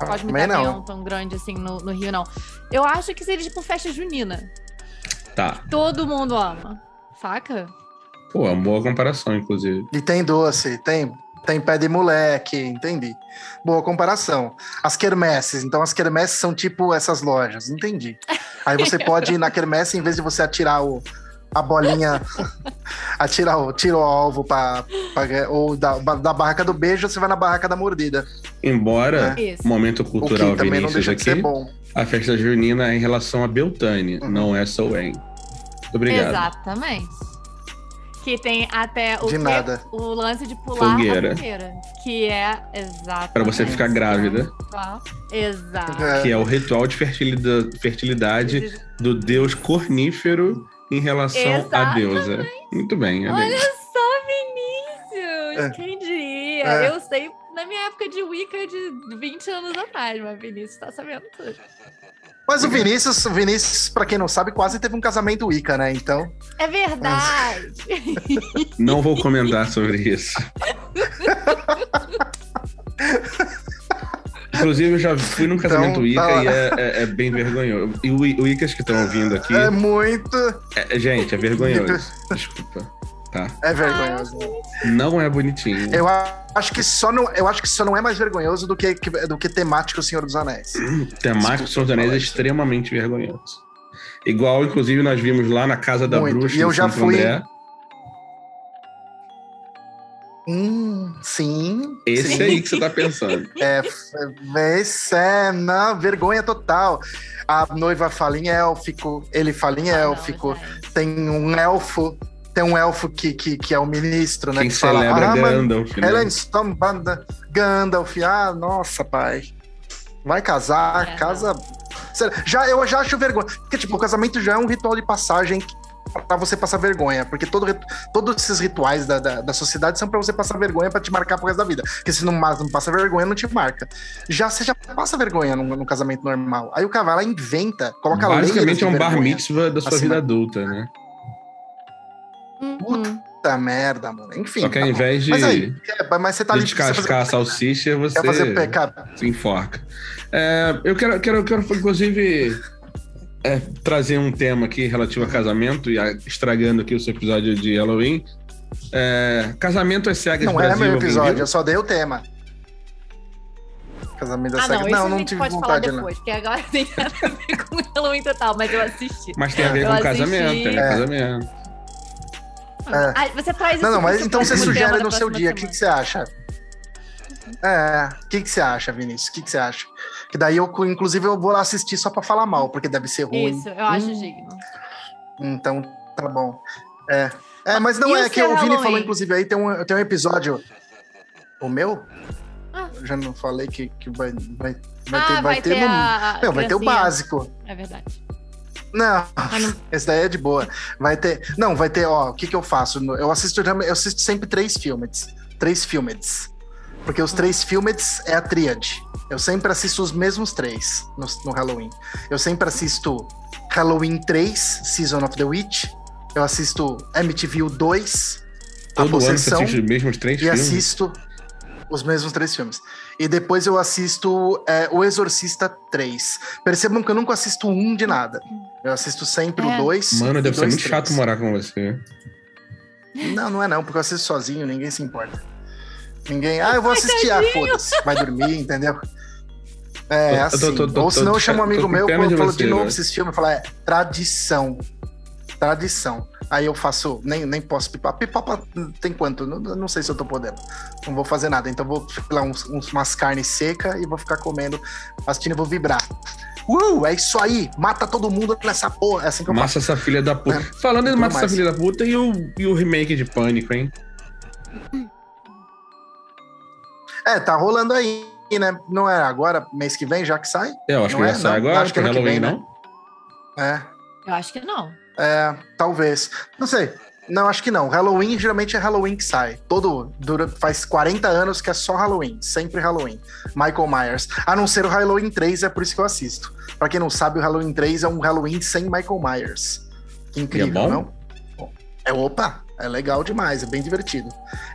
Speaker 4: Ah, Cosme Damião tão grande assim no, no Rio, não. Eu acho que seria tipo festa junina.
Speaker 3: Tá.
Speaker 4: Todo mundo ama. Saca?
Speaker 3: Pô, é uma boa comparação, inclusive.
Speaker 1: E tem doce, tem Tem pé de moleque, entendi. Boa comparação. As quermesses, então as quermesses são tipo essas lojas, entendi. Aí você [laughs] pode ir na quermesse, em vez de você atirar o, a bolinha, [laughs] atirar o tiro ao alvo pra, pra- ou da, da barraca do beijo, você vai na barraca da mordida.
Speaker 3: Embora, momento
Speaker 1: O que
Speaker 3: cultural
Speaker 1: não
Speaker 3: Vinícius
Speaker 1: deixa de ser
Speaker 3: aqui,
Speaker 1: bom.
Speaker 3: a festa junina é em relação a Beltane,
Speaker 1: Uhum.
Speaker 3: não é Soen. Muito obrigado.
Speaker 4: Exatamente. Que tem até o,
Speaker 1: De
Speaker 4: que- o lance de pular
Speaker 3: Fogueira.
Speaker 4: a fogueira. Que é exatamente.
Speaker 3: Pra você ficar grávida.
Speaker 4: Exato.
Speaker 1: É.
Speaker 3: Que é o ritual de fertilida- fertilidade do deus cornífero em relação à
Speaker 4: Exatamente.
Speaker 3: deusa. Muito bem, olha.
Speaker 4: Olha só, Vinícius!
Speaker 1: É.
Speaker 4: Quem diria?
Speaker 1: É.
Speaker 4: Eu sei na minha época de Wicca de 20 anos atrás, mas Vinícius tá sabendo tudo.
Speaker 1: Mas o Vinícius, o Vinícius, pra quem não sabe, quase teve um casamento Wicca, né? Então,
Speaker 4: É verdade! [laughs]
Speaker 3: Não vou comentar sobre isso. Inclusive, eu já fui num casamento
Speaker 1: Então,
Speaker 3: Wicca
Speaker 1: tá
Speaker 3: e é, é- é bem vergonhoso. E o o Wiccas que estão ouvindo aqui,
Speaker 1: é muito.
Speaker 3: é- gente, é vergonhoso. [laughs] Desculpa. Tá.
Speaker 1: É vergonhoso.
Speaker 3: Não é bonitinho.
Speaker 1: Eu acho que só não, eu acho que só não é mais vergonhoso do que, do que temático Senhor dos Anéis.
Speaker 3: Temático Senhor dos Anéis é extremamente vergonhoso. Igual, inclusive, nós vimos lá na Casa da
Speaker 1: Muito.
Speaker 3: Bruxa
Speaker 1: E eu já
Speaker 3: Santo
Speaker 1: fui-
Speaker 3: André.
Speaker 1: Hum, sim.
Speaker 3: Esse
Speaker 1: sim.
Speaker 3: aí que você tá pensando. [laughs]
Speaker 1: É, é, esse é, não, vergonha total. A noiva fala em élfico, ele fala em
Speaker 4: Ah,
Speaker 1: élfico.
Speaker 4: gente.
Speaker 1: tem um elfo, tem um elfo que, que, que é o ministro, né?
Speaker 3: Quem
Speaker 1: que fala,
Speaker 3: celebra
Speaker 1: ah, mas
Speaker 3: Gandalf, né?
Speaker 1: Helen Stombanda, Gandalf, ah, nossa, pai. Vai casar,
Speaker 4: É,
Speaker 1: casa. Sério, Já, eu já acho vergonha. Porque, tipo, o casamento já é um ritual de passagem pra você passar vergonha. Porque todo, todos esses rituais da, da, da sociedade são pra você passar vergonha pra te marcar pro resto da vida. Porque se não, não passa vergonha, não te marca. Já você já passa vergonha num, num casamento normal. Aí o lá, inventa, coloca
Speaker 3: Basicamente
Speaker 1: layers
Speaker 3: é um bar mitzvah da sua
Speaker 1: Acima.
Speaker 3: vida adulta, né?
Speaker 4: Uhum.
Speaker 1: Puta merda, mano. Enfim.
Speaker 3: Só que ao
Speaker 1: tá
Speaker 3: invés de,
Speaker 1: Mas aí, é, mas você tá
Speaker 3: de
Speaker 1: ali-
Speaker 3: descascar a
Speaker 1: fazer-
Speaker 3: salsicha, você
Speaker 1: Quer fazer pecado?
Speaker 3: se enforca. É, eu quero, quero, quero inclusive, é, trazer um tema aqui relativo a casamento, e a- estragando aqui o seu episódio de Halloween. É, casamento às cegas
Speaker 1: Não é
Speaker 3: Brasil.
Speaker 1: meu
Speaker 3: alguém
Speaker 1: episódio,
Speaker 3: viu?
Speaker 1: eu só dei o tema. Casamento da
Speaker 4: Ah,
Speaker 1: cega.
Speaker 4: não,
Speaker 1: Não, não, tive
Speaker 4: pode falar
Speaker 1: vontade, não.
Speaker 4: depois, porque agora [laughs] tem nada a ver com Halloween total, mas eu assisti.
Speaker 3: Mas tem a ver
Speaker 4: Eu
Speaker 3: com
Speaker 4: assisti.
Speaker 3: casamento, tem a ver com
Speaker 1: É.
Speaker 3: casamento.
Speaker 1: É.
Speaker 4: Ah, você isso
Speaker 1: Não, não, mas então você sugere no seu dia. O que, que você acha? É, o que, que você acha, Vinícius? O que, que você acha? Que daí eu, inclusive, eu vou lá assistir só pra falar mal, porque deve ser ruim.
Speaker 4: Isso, eu acho
Speaker 1: Hum,
Speaker 4: digno.
Speaker 1: Então, tá bom. É, é mas não
Speaker 4: E
Speaker 1: é
Speaker 4: o
Speaker 1: que o Vini falou, inclusive, aí tem um, tem um episódio. O meu?
Speaker 4: Ah.
Speaker 1: Já não falei que, que vai, vai, vai
Speaker 4: ah,
Speaker 1: ter, vai ter, no-
Speaker 4: a.
Speaker 1: Não, vai ter o básico.
Speaker 4: É verdade.
Speaker 1: Não,
Speaker 4: Ah, não. [laughs]
Speaker 1: esse daí é de boa. Vai ter. Não, vai ter, ó, o que que eu faço? Eu assisto, eu assisto sempre três filmes. Três filmes. Porque os três filmes é a tríade. Eu sempre assisto os mesmos três no, no Halloween. Eu sempre assisto Halloween 3, Season of the Witch. Eu assisto MTV 2, A
Speaker 3: Todo ano você
Speaker 1: Possessão.
Speaker 3: os mesmos três
Speaker 1: E
Speaker 3: filmes.
Speaker 1: assisto os mesmos três filmes. E depois eu assisto é, O Exorcista 3. Percebam que eu nunca assisto um de nada. Eu assisto sempre
Speaker 4: É.
Speaker 1: o 2.
Speaker 3: Mano,
Speaker 1: e
Speaker 3: deve ser
Speaker 1: dois,
Speaker 3: muito
Speaker 1: três.
Speaker 3: chato morar com você.
Speaker 1: Não, não é não, porque eu assisto sozinho, ninguém se importa. Ninguém. Ah, eu vou assistir, ah, foda-se. Vai dormir, entendeu? [laughs] É,
Speaker 3: Tô- tô-
Speaker 1: assim.
Speaker 3: tô- tô-
Speaker 1: Ou senão eu chamo um amigo meu,
Speaker 3: pena
Speaker 1: eu
Speaker 3: de
Speaker 1: falo
Speaker 3: você,
Speaker 1: de novo
Speaker 3: velho.
Speaker 1: esses filmes, eu falo, é tradição. Tradição. Aí eu faço, nem, nem posso pipoca. Pipoca tem quanto? Não, não sei se eu tô podendo. Não vou fazer nada. Então vou lá uns, uns- umas carnes secas e vou ficar comendo, assistindo e vou vibrar. Uh, é isso aí! Mata todo mundo nessa porra. É assim que eu faço.
Speaker 3: Massa essa filha da puta.
Speaker 1: É,
Speaker 3: Falando em Massa essa filha da puta e o, e o remake de Pânico, hein?
Speaker 1: É, tá rolando aí, né? Não é agora, mês que vem, já que sai?
Speaker 3: Eu acho
Speaker 1: Não
Speaker 3: que
Speaker 1: é?
Speaker 3: já sai
Speaker 1: Não,
Speaker 3: agora,
Speaker 1: acho que
Speaker 3: pro
Speaker 1: ano que
Speaker 3: Halloween,
Speaker 1: vem, né?
Speaker 3: não?
Speaker 1: É,
Speaker 4: Eu acho que não.
Speaker 1: É, talvez. Não sei. Não, acho que não. Halloween geralmente é Halloween que sai. Todo dura, faz 40 anos que é só Halloween, sempre Halloween. Michael Myers. A não ser o Halloween 3, é por isso que eu assisto. Pra quem não sabe, o Halloween 3 é um Halloween sem Michael Myers. Que incrível,
Speaker 3: bom?
Speaker 1: não? É opa, é legal demais, é bem divertido.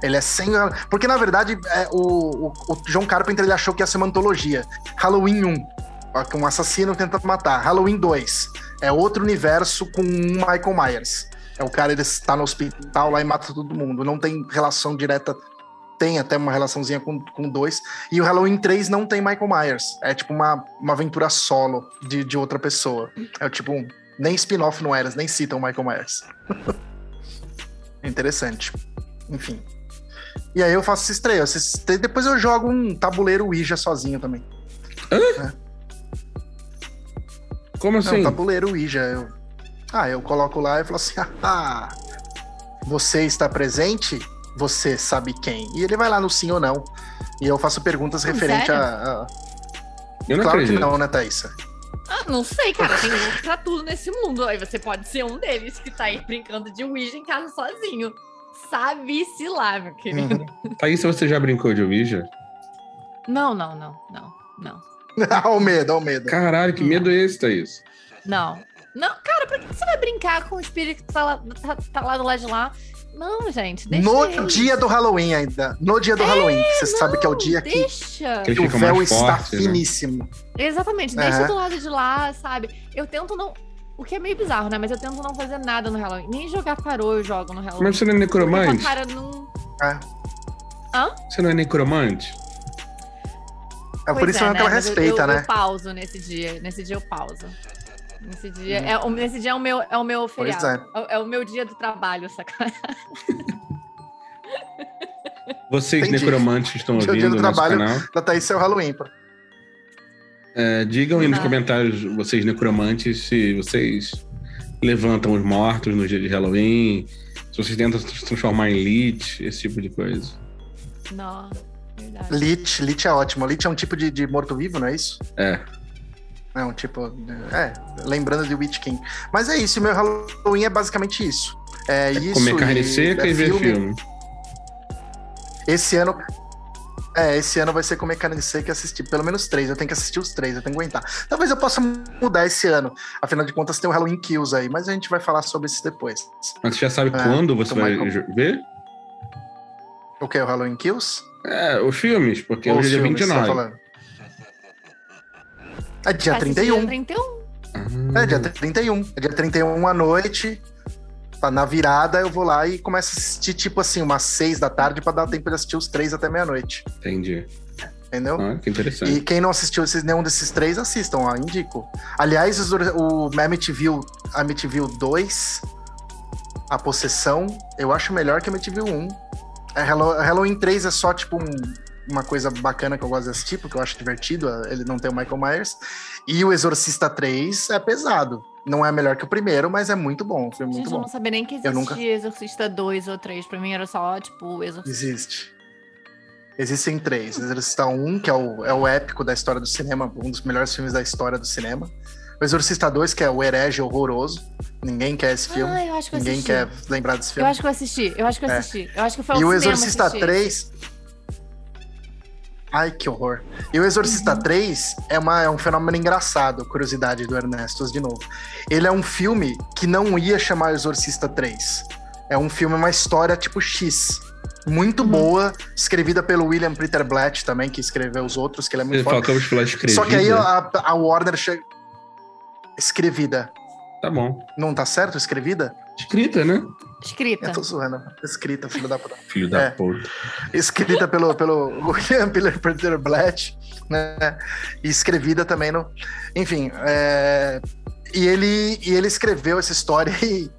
Speaker 1: Ele é sem. Porque na verdade, é, o, o, o John Carpenter ele achou que ia ser uma antologia. Halloween 1, ó, que um assassino tenta matar. Halloween 2, é outro universo com um Michael Myers. É o cara, ele está no hospital lá e mata todo mundo. Não tem relação direta tem até uma relaçãozinha com, com dois. E o Halloween 3 não tem Michael Myers. É tipo uma, uma aventura solo de, de outra pessoa. É tipo, um- nem spin-off não era, nem citam o Michael Myers. [laughs] Interessante. Enfim. E aí eu faço essa estreia. Depois eu jogo um tabuleiro Ouija sozinho também.
Speaker 3: Como
Speaker 1: Não,
Speaker 3: assim?
Speaker 1: tabuleiro Ouija. Eu... Ah, eu coloco lá e falo assim: ah, você está presente? Você sabe quem? E ele vai lá no sim ou não. E eu faço perguntas
Speaker 4: Hum,
Speaker 1: referente
Speaker 4: sério?
Speaker 1: a. a-
Speaker 3: Eu não
Speaker 1: Claro
Speaker 3: acredito.
Speaker 1: que não, né, Thaísa?
Speaker 4: Ah, não sei, cara. Tem louco pra tudo nesse mundo. Aí você pode ser um deles que tá aí brincando de Ouija em casa sozinho. Sabe-se lá, meu querido.
Speaker 1: Uhum.
Speaker 3: Thaís, você já brincou de Ouija?
Speaker 4: Não, não, não, não, não. [laughs]
Speaker 1: Olha o medo, olha o medo.
Speaker 3: Caralho, que medo é esse, Thaís?
Speaker 4: Não. Não, cara, pra que você vai brincar com o espírito que tá lá, tá, tá lá do lado de lá? Não, gente, deixa
Speaker 1: No
Speaker 4: eles.
Speaker 1: dia do Halloween ainda. No dia do Halloween. que Você sabe que é o
Speaker 4: Não,
Speaker 1: dia que,
Speaker 4: Deixa.
Speaker 3: Que
Speaker 1: que o véu está
Speaker 3: né?
Speaker 1: finíssimo.
Speaker 4: Exatamente, deixa
Speaker 1: Aham.
Speaker 4: do lado de lá, sabe? Eu tento não. O que é meio bizarro, né? Mas eu tento não fazer nada no Halloween. Nem jogar tarô eu jogo no Halloween.
Speaker 3: Mas você não é necromante?
Speaker 4: cara não.
Speaker 1: É.
Speaker 3: Você não é necromante?
Speaker 1: É por isso
Speaker 4: é,
Speaker 1: que ela
Speaker 4: né? Mas eu-
Speaker 1: respeita,
Speaker 4: eu,
Speaker 1: né?
Speaker 4: Eu pauso nesse dia. Nesse dia eu pauso. Nesse dia, é, o- nesse dia é o meu, é o meu feriado. É. o- é o meu dia do trabalho, sacanagem. [laughs]
Speaker 3: Vocês
Speaker 1: Entendi.
Speaker 3: necromantes que estão
Speaker 1: Dia- dia
Speaker 3: ouvindo
Speaker 1: do
Speaker 3: o nosso
Speaker 1: trabalho.
Speaker 3: canal,
Speaker 1: Da Thaís é o Halloween, pô.
Speaker 3: é, digam aí nos
Speaker 4: Ah.
Speaker 3: comentários, vocês necromantes, se vocês levantam os mortos no dia de Halloween, se vocês tentam se transformar em Lich, esse tipo de coisa.
Speaker 4: Não, verdade.
Speaker 1: Lich, Lich é ótimo. Lich é um tipo de, de morto-vivo, não é isso?
Speaker 3: É.
Speaker 1: É um tipo. de- É, lembrando de Witch King. Mas é isso, meu Halloween é basicamente isso. É, isso.
Speaker 3: Comer carne
Speaker 1: e-
Speaker 3: seca
Speaker 1: é
Speaker 3: e ver filme.
Speaker 1: Esse ano. É, esse ano vai ser comer carne seca e assistir pelo menos três. Eu tenho que assistir os três, eu tenho que aguentar. Talvez eu possa mudar esse ano. Afinal de contas, tem o Halloween Kills aí, mas a gente vai falar sobre isso depois.
Speaker 3: Mas você já sabe
Speaker 1: É,
Speaker 3: quando você vai ver?
Speaker 1: O que? O Halloween Kills?
Speaker 3: É, os filmes, porque
Speaker 1: Ou
Speaker 3: hoje é
Speaker 1: os
Speaker 3: dia
Speaker 1: filmes, você tá
Speaker 3: 29.
Speaker 1: falando? É dia
Speaker 4: Assistir
Speaker 1: 31.
Speaker 4: dia 31.
Speaker 3: Ah,
Speaker 1: É, dia 31. É dia 31 à noite. Tá na virada, eu vou lá e começo a assistir, tipo assim, umas 6 da tarde pra dar tempo de assistir os três até meia-noite.
Speaker 3: Entendi.
Speaker 1: Entendeu?
Speaker 3: Ah, que interessante.
Speaker 1: E quem não assistiu esses, nenhum desses três, assistam, ó, indico. Aliás, os- o Amityville, Amityville 2, A Possessão, eu acho melhor que Amityville 1. É, Hallow- Halloween 3 é só, tipo, um- uma coisa bacana que eu gosto de assistir, porque eu acho divertido ele não ter o Michael Myers. E o Exorcista 3 é pesado. Não é melhor que o primeiro, mas é muito bom. Um filme
Speaker 4: Gente,
Speaker 1: muito
Speaker 4: eu
Speaker 1: bom.
Speaker 4: não sabia nem que
Speaker 1: Eu nunca-
Speaker 4: existia Exorcista 2 ou 3. Pra mim era só, tipo, Exorcista.
Speaker 1: Existe. Existem três. Exorcista 1, que é o, é o épico da história do cinema, um dos melhores filmes da história do cinema. O Exorcista 2, que é o herege horroroso. Ninguém quer esse filme.
Speaker 4: Ah, eu acho que eu
Speaker 1: Ninguém
Speaker 4: assisti.
Speaker 1: quer lembrar desse
Speaker 4: Eu
Speaker 1: filme.
Speaker 4: acho que eu assisti. Eu acho que eu
Speaker 1: É.
Speaker 4: assisti. Eu acho que foi
Speaker 1: E o Exorcista
Speaker 4: assistir.
Speaker 1: 3. Ai, que horror. E o Exorcista
Speaker 4: Uhum.
Speaker 1: 3 é, uma, é um fenômeno engraçado, curiosidade do Ernesto, de novo. Ele é um filme que não ia chamar Exorcista 3. É um filme, uma história tipo X. Muito
Speaker 4: Uhum.
Speaker 1: boa, escrevida pelo William Peter Blatt também, que escreveu os outros, que ele é muito
Speaker 3: Ele
Speaker 1: foda.
Speaker 3: fala que eu vou falar escrevida.
Speaker 1: Só que aí a, a Warner chega. Escrevida.
Speaker 3: Tá bom.
Speaker 1: Não tá certo? Escrevida?
Speaker 3: Escrita, né?
Speaker 4: Escrita.
Speaker 1: Eu tô zoando. Escrita, filho da puta.
Speaker 3: Filho da
Speaker 1: É.
Speaker 3: puta.
Speaker 1: escrita pelo, pelo [laughs] William Peter Blatt, né? E escrevida também no. Enfim, é, e, ele, e ele escreveu essa história e.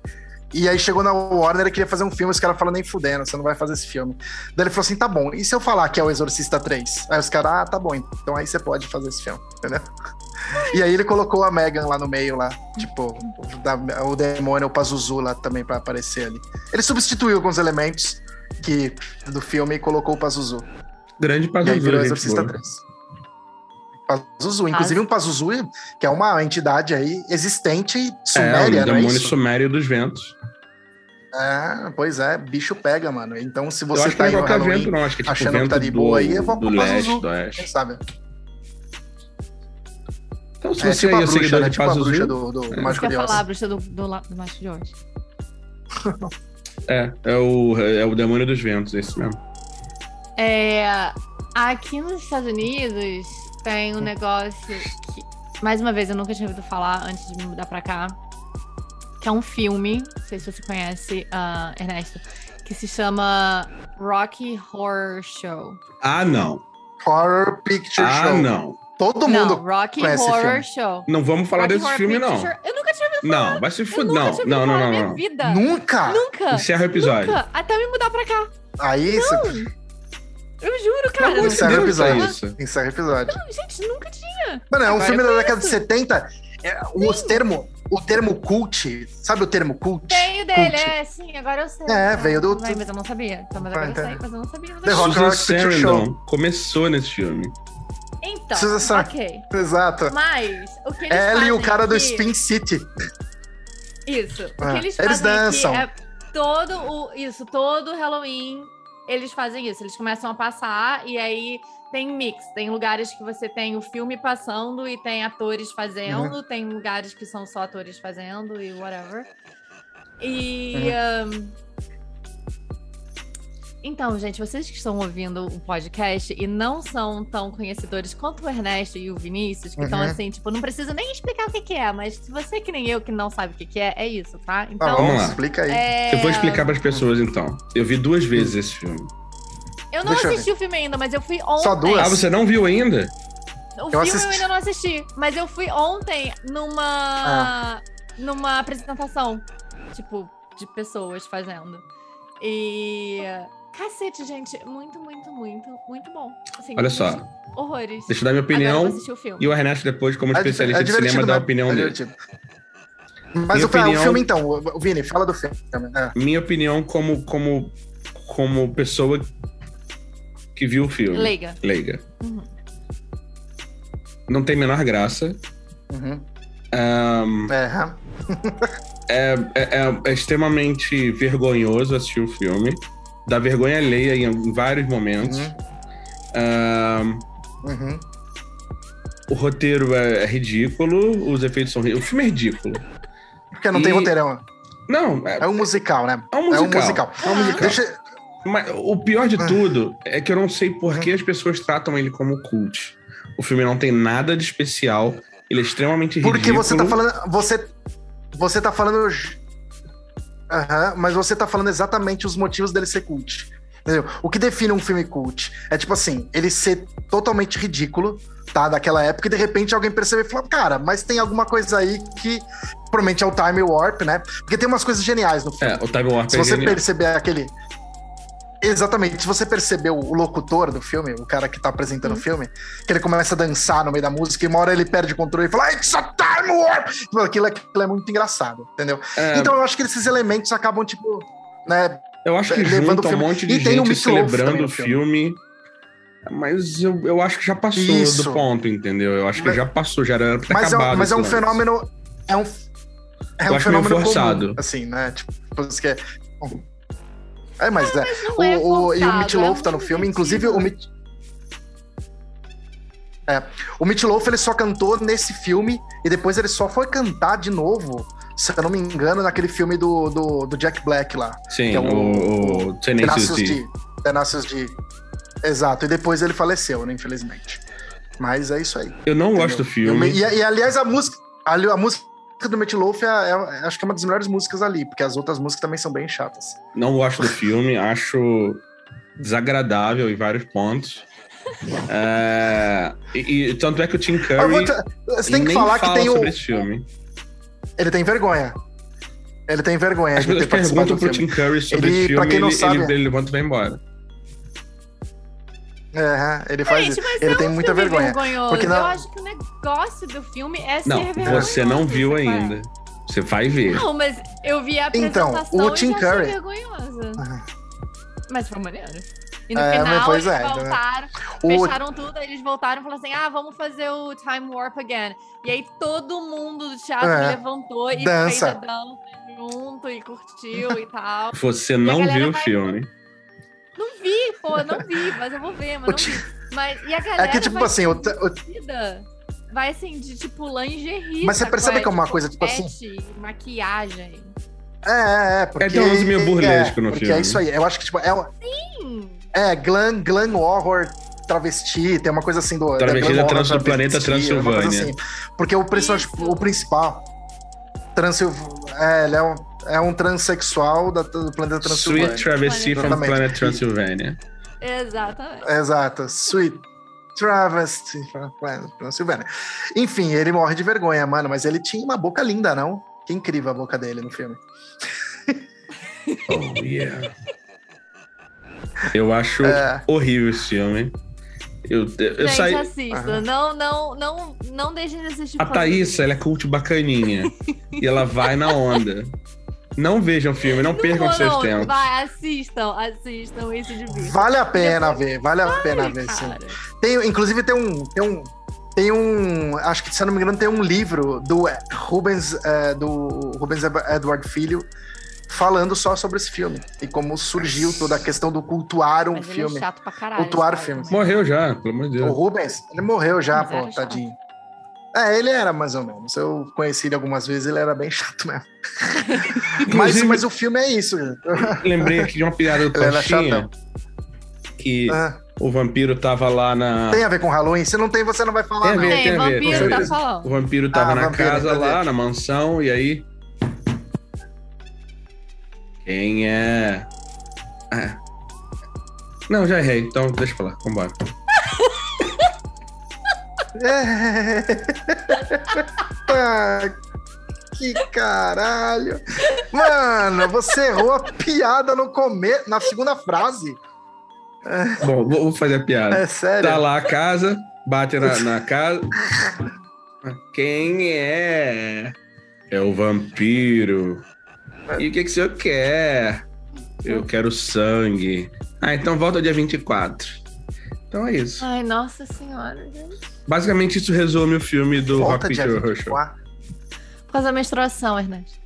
Speaker 1: E aí chegou na Warner e queria fazer um filme, os caras falaram nem fudendo, você não vai fazer esse filme. Daí ele falou assim: tá bom, e se eu falar que é o Exorcista 3? Aí os caras, ah, tá bom, então aí você pode fazer esse filme, entendeu? E aí ele colocou a Megan lá no meio, lá, tipo, da- o demônio, o Pazuzu lá também pra aparecer ali. Ele substituiu alguns elementos que, do filme e colocou o Pazuzu.
Speaker 3: Grande
Speaker 1: E aí
Speaker 3: Pazuzu,
Speaker 1: virou
Speaker 3: gente
Speaker 1: Exorcista
Speaker 3: boa.
Speaker 1: 3. Pazuzu, inclusive um Pazuzu, que é uma entidade aí existente e
Speaker 3: É,
Speaker 1: suméria,
Speaker 3: o
Speaker 1: não é
Speaker 3: demônio
Speaker 1: isso?
Speaker 3: sumério dos ventos.
Speaker 1: É, pois é, bicho pega, mano. Então, se
Speaker 3: eu
Speaker 1: você
Speaker 3: acho que
Speaker 1: tá
Speaker 3: não
Speaker 1: aí
Speaker 3: é
Speaker 1: no
Speaker 3: qualquer
Speaker 1: Halloween,
Speaker 3: vento, não. Acho que é tipo
Speaker 1: achando que tá de
Speaker 3: do,
Speaker 1: boa aí, eu vou
Speaker 3: do
Speaker 1: pro
Speaker 3: leste,
Speaker 1: Pazuzu.
Speaker 3: do oeste.
Speaker 1: quem sabe?
Speaker 3: Então, se
Speaker 1: É
Speaker 3: você
Speaker 1: tipo a
Speaker 3: é
Speaker 1: bruxa,
Speaker 3: seguidor
Speaker 1: né?
Speaker 3: de
Speaker 1: Tipo a
Speaker 3: Pazuzu,
Speaker 1: bruxa do, do,
Speaker 3: É.
Speaker 1: Mágico de
Speaker 4: falar a
Speaker 1: Oz.
Speaker 4: bruxa do, do, do Macho de hoje?
Speaker 3: é, é o, é o demônio dos ventos, esse mesmo.
Speaker 4: É, aqui nos Estados Unidos tem um negócio que, mais uma vez, eu nunca tinha ouvido falar antes de me mudar pra cá. Que é um filme, não sei se você conhece, ah, Ernesto, que se chama Rocky Horror Show.
Speaker 3: Ah, não.
Speaker 1: Horror Picture
Speaker 3: Ah,
Speaker 1: Show.
Speaker 3: não.
Speaker 1: Todo
Speaker 4: não,
Speaker 1: mundo
Speaker 4: Rocky Horror
Speaker 1: filme.
Speaker 4: Show.
Speaker 3: Não vamos falar
Speaker 4: Rocky
Speaker 3: desse
Speaker 4: Horror
Speaker 3: filme,
Speaker 4: Picture
Speaker 3: não.
Speaker 4: Eu nunca tinha ouvido
Speaker 3: Não, vai se fuder. Não, não, não, não,
Speaker 4: minha
Speaker 3: não.
Speaker 4: vida.
Speaker 1: Nunca?
Speaker 4: Nunca.
Speaker 3: Encerra o episódio.
Speaker 4: Nunca. Até me mudar pra cá.
Speaker 1: Aí
Speaker 4: Não.
Speaker 1: você
Speaker 4: Eu juro, cara.
Speaker 3: De
Speaker 1: Encerra o episódio.
Speaker 3: isso.
Speaker 1: encerra o episódio.
Speaker 4: Não, gente, nunca tinha.
Speaker 1: Mano, é um
Speaker 4: Agora
Speaker 1: filme da década de
Speaker 4: conheço.
Speaker 1: 70. É, os termo, o termo cult, sabe o termo cult?
Speaker 4: Tenho dele,
Speaker 1: Cult.
Speaker 4: é, sim, agora eu sei.
Speaker 1: É, veio do-
Speaker 4: Mas, mas eu não sabia. Então, mas
Speaker 1: Ah,
Speaker 4: agora eu sei, mas eu não sabia. Mas
Speaker 1: The
Speaker 4: eu
Speaker 1: Rock Picture Show.
Speaker 3: Sarandon começou nesse filme.
Speaker 4: Então,
Speaker 1: Susan
Speaker 4: ok.
Speaker 1: Exato.
Speaker 4: Mas, o que eles
Speaker 1: Ela
Speaker 4: fazem
Speaker 1: e o cara do
Speaker 4: aqui-
Speaker 1: Spin City.
Speaker 4: Isso. O
Speaker 1: Ah,
Speaker 4: que eles
Speaker 1: eles
Speaker 4: fazem
Speaker 1: dançam.
Speaker 4: aqui é todo o... Isso, todo Halloween eles fazem isso. Eles começam a passar e aí tem mix. Tem lugares que você tem o filme passando e tem atores fazendo.
Speaker 1: Uhum.
Speaker 4: Tem lugares que são só atores fazendo e whatever. E...
Speaker 1: Uhum.
Speaker 4: ahn, Então, gente, vocês que estão ouvindo o podcast e não são tão conhecedores quanto o Ernesto e o Vinícius, que estão
Speaker 1: Uhum.
Speaker 4: assim, tipo, não precisa nem explicar o que, que é, mas se você que nem eu que não sabe o que, que é, é isso, tá? Então,
Speaker 1: bom,
Speaker 3: vamos lá.
Speaker 1: explica aí.
Speaker 4: é,
Speaker 3: Eu vou explicar para as pessoas então. Eu vi duas vezes esse filme.
Speaker 4: eu não
Speaker 1: Deixa eu
Speaker 4: assisti o filme ainda, mas eu fui ontem.
Speaker 1: Só duas?
Speaker 3: Ah, você não viu ainda?
Speaker 4: O
Speaker 1: Eu
Speaker 4: filme
Speaker 1: assisti.
Speaker 4: eu ainda não assisti, mas eu fui ontem numa
Speaker 1: Ah.
Speaker 4: numa apresentação, tipo, de pessoas fazendo. E cacete, gente, muito, muito, muito, muito bom. Assim,
Speaker 3: Olha só.
Speaker 4: Horrores.
Speaker 3: Deixa eu dar minha opinião.
Speaker 4: o.
Speaker 3: E o Ernesto, depois, como
Speaker 1: É
Speaker 3: especialista
Speaker 1: é
Speaker 3: de cinema, dá a opinião
Speaker 1: É
Speaker 3: dele.
Speaker 1: Mas
Speaker 3: Minha
Speaker 1: o,
Speaker 3: opinião-
Speaker 1: filme, então, o Vini, fala do filme. É.
Speaker 3: Minha opinião como, como, como pessoa que viu o filme.
Speaker 4: Leiga.
Speaker 3: Leiga.
Speaker 4: Uhum.
Speaker 3: Não tem a menor graça.
Speaker 1: Uhum. É, hã? [laughs]
Speaker 3: é, é- é- é extremamente vergonhoso assistir o filme. Dá vergonha alheia em, vários momentos.
Speaker 1: Uhum. Uhum.
Speaker 3: o roteiro é, é ridículo, os efeitos são. ri- O filme é ridículo.
Speaker 1: Porque não tem
Speaker 3: E-
Speaker 1: roteirão.
Speaker 3: Não, é,
Speaker 1: É um musical, né?
Speaker 3: é um musical.
Speaker 1: É um musical.
Speaker 3: É um musical.
Speaker 1: Deixa,
Speaker 3: Mas o pior de
Speaker 1: Ah.
Speaker 3: tudo é que eu não sei por que as pessoas tratam ele como cult. O filme não tem nada de especial. Ele é extremamente ridículo.
Speaker 1: Porque você tá falando. Você, você tá falando. Aham, mas você tá falando exatamente os motivos dele ser cult. Entendeu? O que define um filme cult é tipo assim, ele ser totalmente ridículo, tá? Daquela época, e de repente alguém perceber e falar, cara, mas tem alguma coisa aí que provavelmente é o Time Warp, né? Porque tem umas coisas geniais no filme.
Speaker 3: É, o Time Warp
Speaker 1: Se
Speaker 3: é
Speaker 1: você
Speaker 3: genial.
Speaker 1: perceber aquele. Exatamente, se você percebeu o locutor do filme, o cara que tá apresentando o filme, que ele começa a dançar no meio da música e uma hora ele perde o controle e fala, It's a time warp! Tipo, Aquilo, aquilo é muito engraçado, entendeu?
Speaker 3: É,
Speaker 1: Então eu acho que esses elementos acabam, tipo, né?
Speaker 3: eu acho que
Speaker 1: levando
Speaker 3: junta um
Speaker 1: filme-
Speaker 3: monte de
Speaker 1: E
Speaker 3: gente
Speaker 1: também
Speaker 3: celebrando o filme. Mas eu, eu acho que já passou
Speaker 1: Isso.
Speaker 3: do ponto, entendeu? Eu acho que
Speaker 1: Mas-
Speaker 3: já passou, já era pra ter
Speaker 1: Mas é,
Speaker 3: acabado.
Speaker 1: um, mas é um
Speaker 3: lance.
Speaker 1: fenômeno. É um. É
Speaker 3: Eu
Speaker 1: um
Speaker 3: acho meio
Speaker 1: fenômeno
Speaker 3: forçado.
Speaker 1: comum, assim, né? Tipo, isso que é. É, mas é.
Speaker 4: Não
Speaker 1: O,
Speaker 4: é
Speaker 1: o- e o
Speaker 4: forçado,
Speaker 1: Meat
Speaker 4: é
Speaker 1: Loaf tá no filme, inclusive o Meat... É, o Meat Loaf ele só cantou nesse filme e depois ele só foi cantar de novo, se eu não me engano, naquele filme do, do, do Jack Black lá.
Speaker 3: Sim,
Speaker 1: que é o-
Speaker 3: o, o Tenacious D.
Speaker 1: D. Tenacious D. Exato, e depois ele faleceu, né, infelizmente. Mas é isso aí.
Speaker 3: Eu não gosto do
Speaker 1: entendeu?
Speaker 3: filme.
Speaker 1: E, e, aliás, a música, a, a música do Meat Loaf é, é- acho que é uma das melhores músicas ali, porque as outras músicas também são bem chatas.
Speaker 3: Não gosto do filme, acho desagradável em vários pontos. É, e, e tanto é que o Tim Curry
Speaker 1: te- você tem que falar que tem o.
Speaker 3: filme.
Speaker 1: Ele tem vergonha. Ele tem vergonha
Speaker 3: As pessoas perguntam pro
Speaker 1: filme.
Speaker 3: Tim Curry sobre
Speaker 1: Ele,
Speaker 3: esse
Speaker 1: pra
Speaker 3: filme,
Speaker 1: quem não
Speaker 3: ele,
Speaker 1: sabe-
Speaker 3: ele, ele levanta e vai embora.
Speaker 1: É, ele faz
Speaker 4: Gente,
Speaker 1: Ele
Speaker 4: é
Speaker 1: tem
Speaker 4: um
Speaker 1: muita
Speaker 4: filme
Speaker 1: vergonha.
Speaker 4: vergonhoso.
Speaker 1: Porque na-
Speaker 4: Eu acho que o negócio do filme é ser
Speaker 3: Não,
Speaker 4: vergonhoso.
Speaker 3: você não viu ainda. Você vai ver.
Speaker 4: Não, mas eu vi a
Speaker 1: Então,
Speaker 4: apresentação
Speaker 1: o
Speaker 4: e
Speaker 1: Tim Curry-
Speaker 4: vergonhosa.
Speaker 1: Ah.
Speaker 4: Mas foi maneiro. E no
Speaker 1: É, mas
Speaker 4: final
Speaker 1: pois
Speaker 4: eles
Speaker 1: é, né?
Speaker 4: voltaram,
Speaker 1: O-
Speaker 4: fecharam tudo, aí eles voltaram e falaram assim: ah, vamos fazer o Time Warp again. E aí todo mundo do teatro
Speaker 1: É.
Speaker 4: levantou e
Speaker 1: Dança.
Speaker 4: fez a dança junto e curtiu e tal. [laughs]
Speaker 3: Você não viu o
Speaker 4: vai-
Speaker 3: filme.
Speaker 4: Não vi, pô, não vi, mas eu vou ver, mas
Speaker 1: O
Speaker 4: não vi. Mas, e a galera
Speaker 1: É que, tipo
Speaker 4: vai
Speaker 1: assim, o, o-
Speaker 4: vai assim, de tipo lingerie.
Speaker 1: Mas você percebe que é uma coisa, tipo assim-
Speaker 4: topete, maquiagem.
Speaker 1: É, é, é. Porque,
Speaker 3: tem uns meio burlesco no
Speaker 1: porque
Speaker 3: filme.
Speaker 1: é isso aí. Eu acho que, tipo, é, uma-
Speaker 4: Sim.
Speaker 1: É glam, glam horror travesti, tem uma coisa assim do.
Speaker 3: Travesti
Speaker 1: glam
Speaker 3: da
Speaker 1: horror
Speaker 3: trans- do planeta
Speaker 1: travesti, coisa
Speaker 3: Transilvânia.
Speaker 1: assim. Porque o personagem, o principal, Transil, é, ele é um, É um transexual da- do planeta Transilvânia.
Speaker 3: Sweet Travesty from. Planet Transylvania.
Speaker 4: Exatamente.
Speaker 1: Exato, Sweet Travesty from Planet Transilvânia. Enfim, ele morre de vergonha, mano, mas ele tinha uma boca linda, não? Que incrível a boca dele no filme.
Speaker 3: Oh, yeah. [laughs] Eu acho
Speaker 1: É.
Speaker 3: horrível esse filme. Eu, eu
Speaker 4: Gente,
Speaker 3: saí.
Speaker 4: assista. Não, não, não, não deixem de assistir.
Speaker 3: A. Thaís, ela é cult bacaninha. [laughs] e ela vai na onda. Não vejam filme, não, percam
Speaker 4: Não,
Speaker 3: seus
Speaker 4: não,
Speaker 3: tempos.
Speaker 4: Vai, assistam, assistam e se divirtam.
Speaker 1: Vale a pena
Speaker 4: Depois-
Speaker 1: ver, vale a pena ver, sim.
Speaker 4: Cara,
Speaker 1: Tem, inclusive tem um, tem um, tem um, acho que se eu não me engano tem um livro do Rubens, eh, do Rubens Edward Filho falando só sobre esse filme e como surgiu toda a questão do cultuar um
Speaker 4: mas ele
Speaker 1: filme.
Speaker 4: é chato pra caralho.
Speaker 1: Cultuar
Speaker 4: sabe?
Speaker 1: filmes.
Speaker 3: Morreu já, pelo amor de
Speaker 1: O
Speaker 3: Deus.
Speaker 1: Rubens, ele morreu já,
Speaker 4: Mas
Speaker 1: pô,
Speaker 4: era chato.
Speaker 1: tadinho. É, ele era mais ou menos. Eu conheci ele algumas vezes, ele era bem chato mesmo. [laughs] mas, mas o filme é isso.
Speaker 3: lembrei aqui de uma piada do
Speaker 1: Ele era
Speaker 3: Tostinha. Que
Speaker 1: Ah,
Speaker 3: o vampiro tava lá na.
Speaker 1: tem a ver com Halloween? Se não tem, você não vai falar,
Speaker 3: Tem a
Speaker 1: não.
Speaker 3: ver.
Speaker 4: Tem,
Speaker 3: tem a ver,
Speaker 4: vampiro tá.
Speaker 3: O vampiro tava
Speaker 1: Ah,
Speaker 3: na
Speaker 1: vampiro,
Speaker 3: casa lá, na mansão, e aí. Quem é. Ah. Não, já errei, então deixa pra lá, vambora. [laughs]
Speaker 1: Ah, que caralho. Mano, você errou a piada no começo, na segunda frase.
Speaker 3: Bom, vou vou fazer a piada.
Speaker 1: É sério?
Speaker 3: Tá lá a casa, bate na, na casa. Quem é? É o vampiro. E o que, que o senhor quer? Eu quero sangue. Ah, então volta dia 24. Então é isso.
Speaker 4: Ai, nossa senhora, gente.
Speaker 3: Basicamente, isso resume o filme do
Speaker 1: Volta
Speaker 3: Rock
Speaker 1: dia
Speaker 3: Picture Horror Show.
Speaker 1: 24.
Speaker 4: Por causa da menstruação, Ernesto.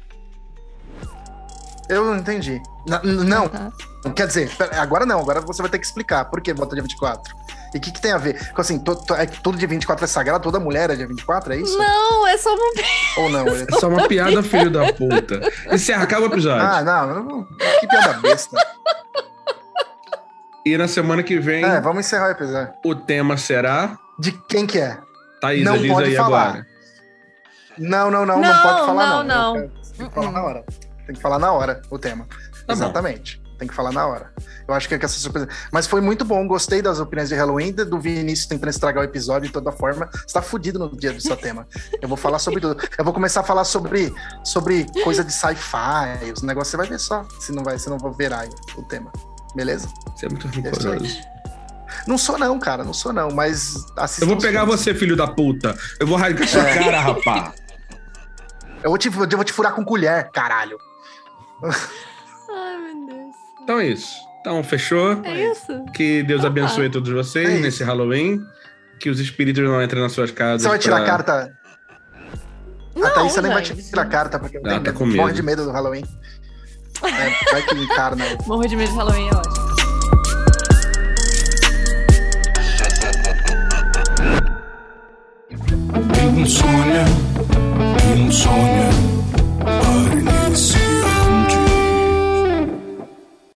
Speaker 1: Eu não entendi. N- não,
Speaker 4: Tá.
Speaker 1: quer dizer, pera, agora não, agora você vai ter que explicar por que volta dia 24. E o que, que tem a ver? Porque, Assim, to- to- é que todo dia 24 é sagrado, toda mulher é dia 24, é isso?
Speaker 4: Não, é só uma. [laughs]
Speaker 1: Ou não? [laughs]
Speaker 3: É só uma piada, filho da puta. Encerra, acaba o episódio.
Speaker 1: Ah, não, não, que piada besta.
Speaker 3: E na semana que vem,
Speaker 1: É, vamos encerrar o episódio.
Speaker 3: o tema será.
Speaker 1: De quem que é?
Speaker 3: Thaís,
Speaker 1: Não
Speaker 3: diz
Speaker 1: pode
Speaker 3: aí
Speaker 1: falar.
Speaker 3: agora.
Speaker 1: Não, não, não, não,
Speaker 4: Não,
Speaker 1: pode falar não.
Speaker 4: não, não.
Speaker 1: Tem que falar na hora. Tem que falar na hora o tema.
Speaker 3: Tá bom.
Speaker 1: Tem que falar na hora. Eu acho que é essa surpresa. Mas foi muito bom, gostei das opiniões de Halloween, do Vinícius tentando estragar o episódio de toda forma. Você tá fudido no dia do seu tema. Eu vou falar sobre tudo. Eu vou começar a falar sobre, sobre coisa de sci-fi, os negócios, você vai ver só. Se não vai, se não vou ver aí o tema. Beleza?
Speaker 3: Você é muito rancoroso.
Speaker 1: Não sou não, cara, não sou não, mas
Speaker 3: Eu vou pegar
Speaker 1: filmes.
Speaker 3: você, filho da puta. Eu vou rasgar sua
Speaker 1: É.
Speaker 3: cara, rapá.
Speaker 1: Eu vou te, eu vou te furar com colher, caralho.
Speaker 3: Então é isso. Então, fechou?
Speaker 4: É isso?
Speaker 3: Que Deus
Speaker 4: Ah,
Speaker 3: abençoe todos vocês
Speaker 1: É
Speaker 3: nesse Halloween. Que os espíritos não entrem nas suas casas.
Speaker 1: Você vai tirar
Speaker 3: pra-
Speaker 1: carta?
Speaker 4: Não,
Speaker 1: a Thaís você nem vai tirar carta, porque
Speaker 3: Ela
Speaker 1: tem
Speaker 3: tá
Speaker 1: medo.
Speaker 3: com medo.
Speaker 1: morre de medo do Halloween. É, vai que encarna.
Speaker 4: Morro de medo de Halloween, é ótimo.
Speaker 2: Insônia, insônia.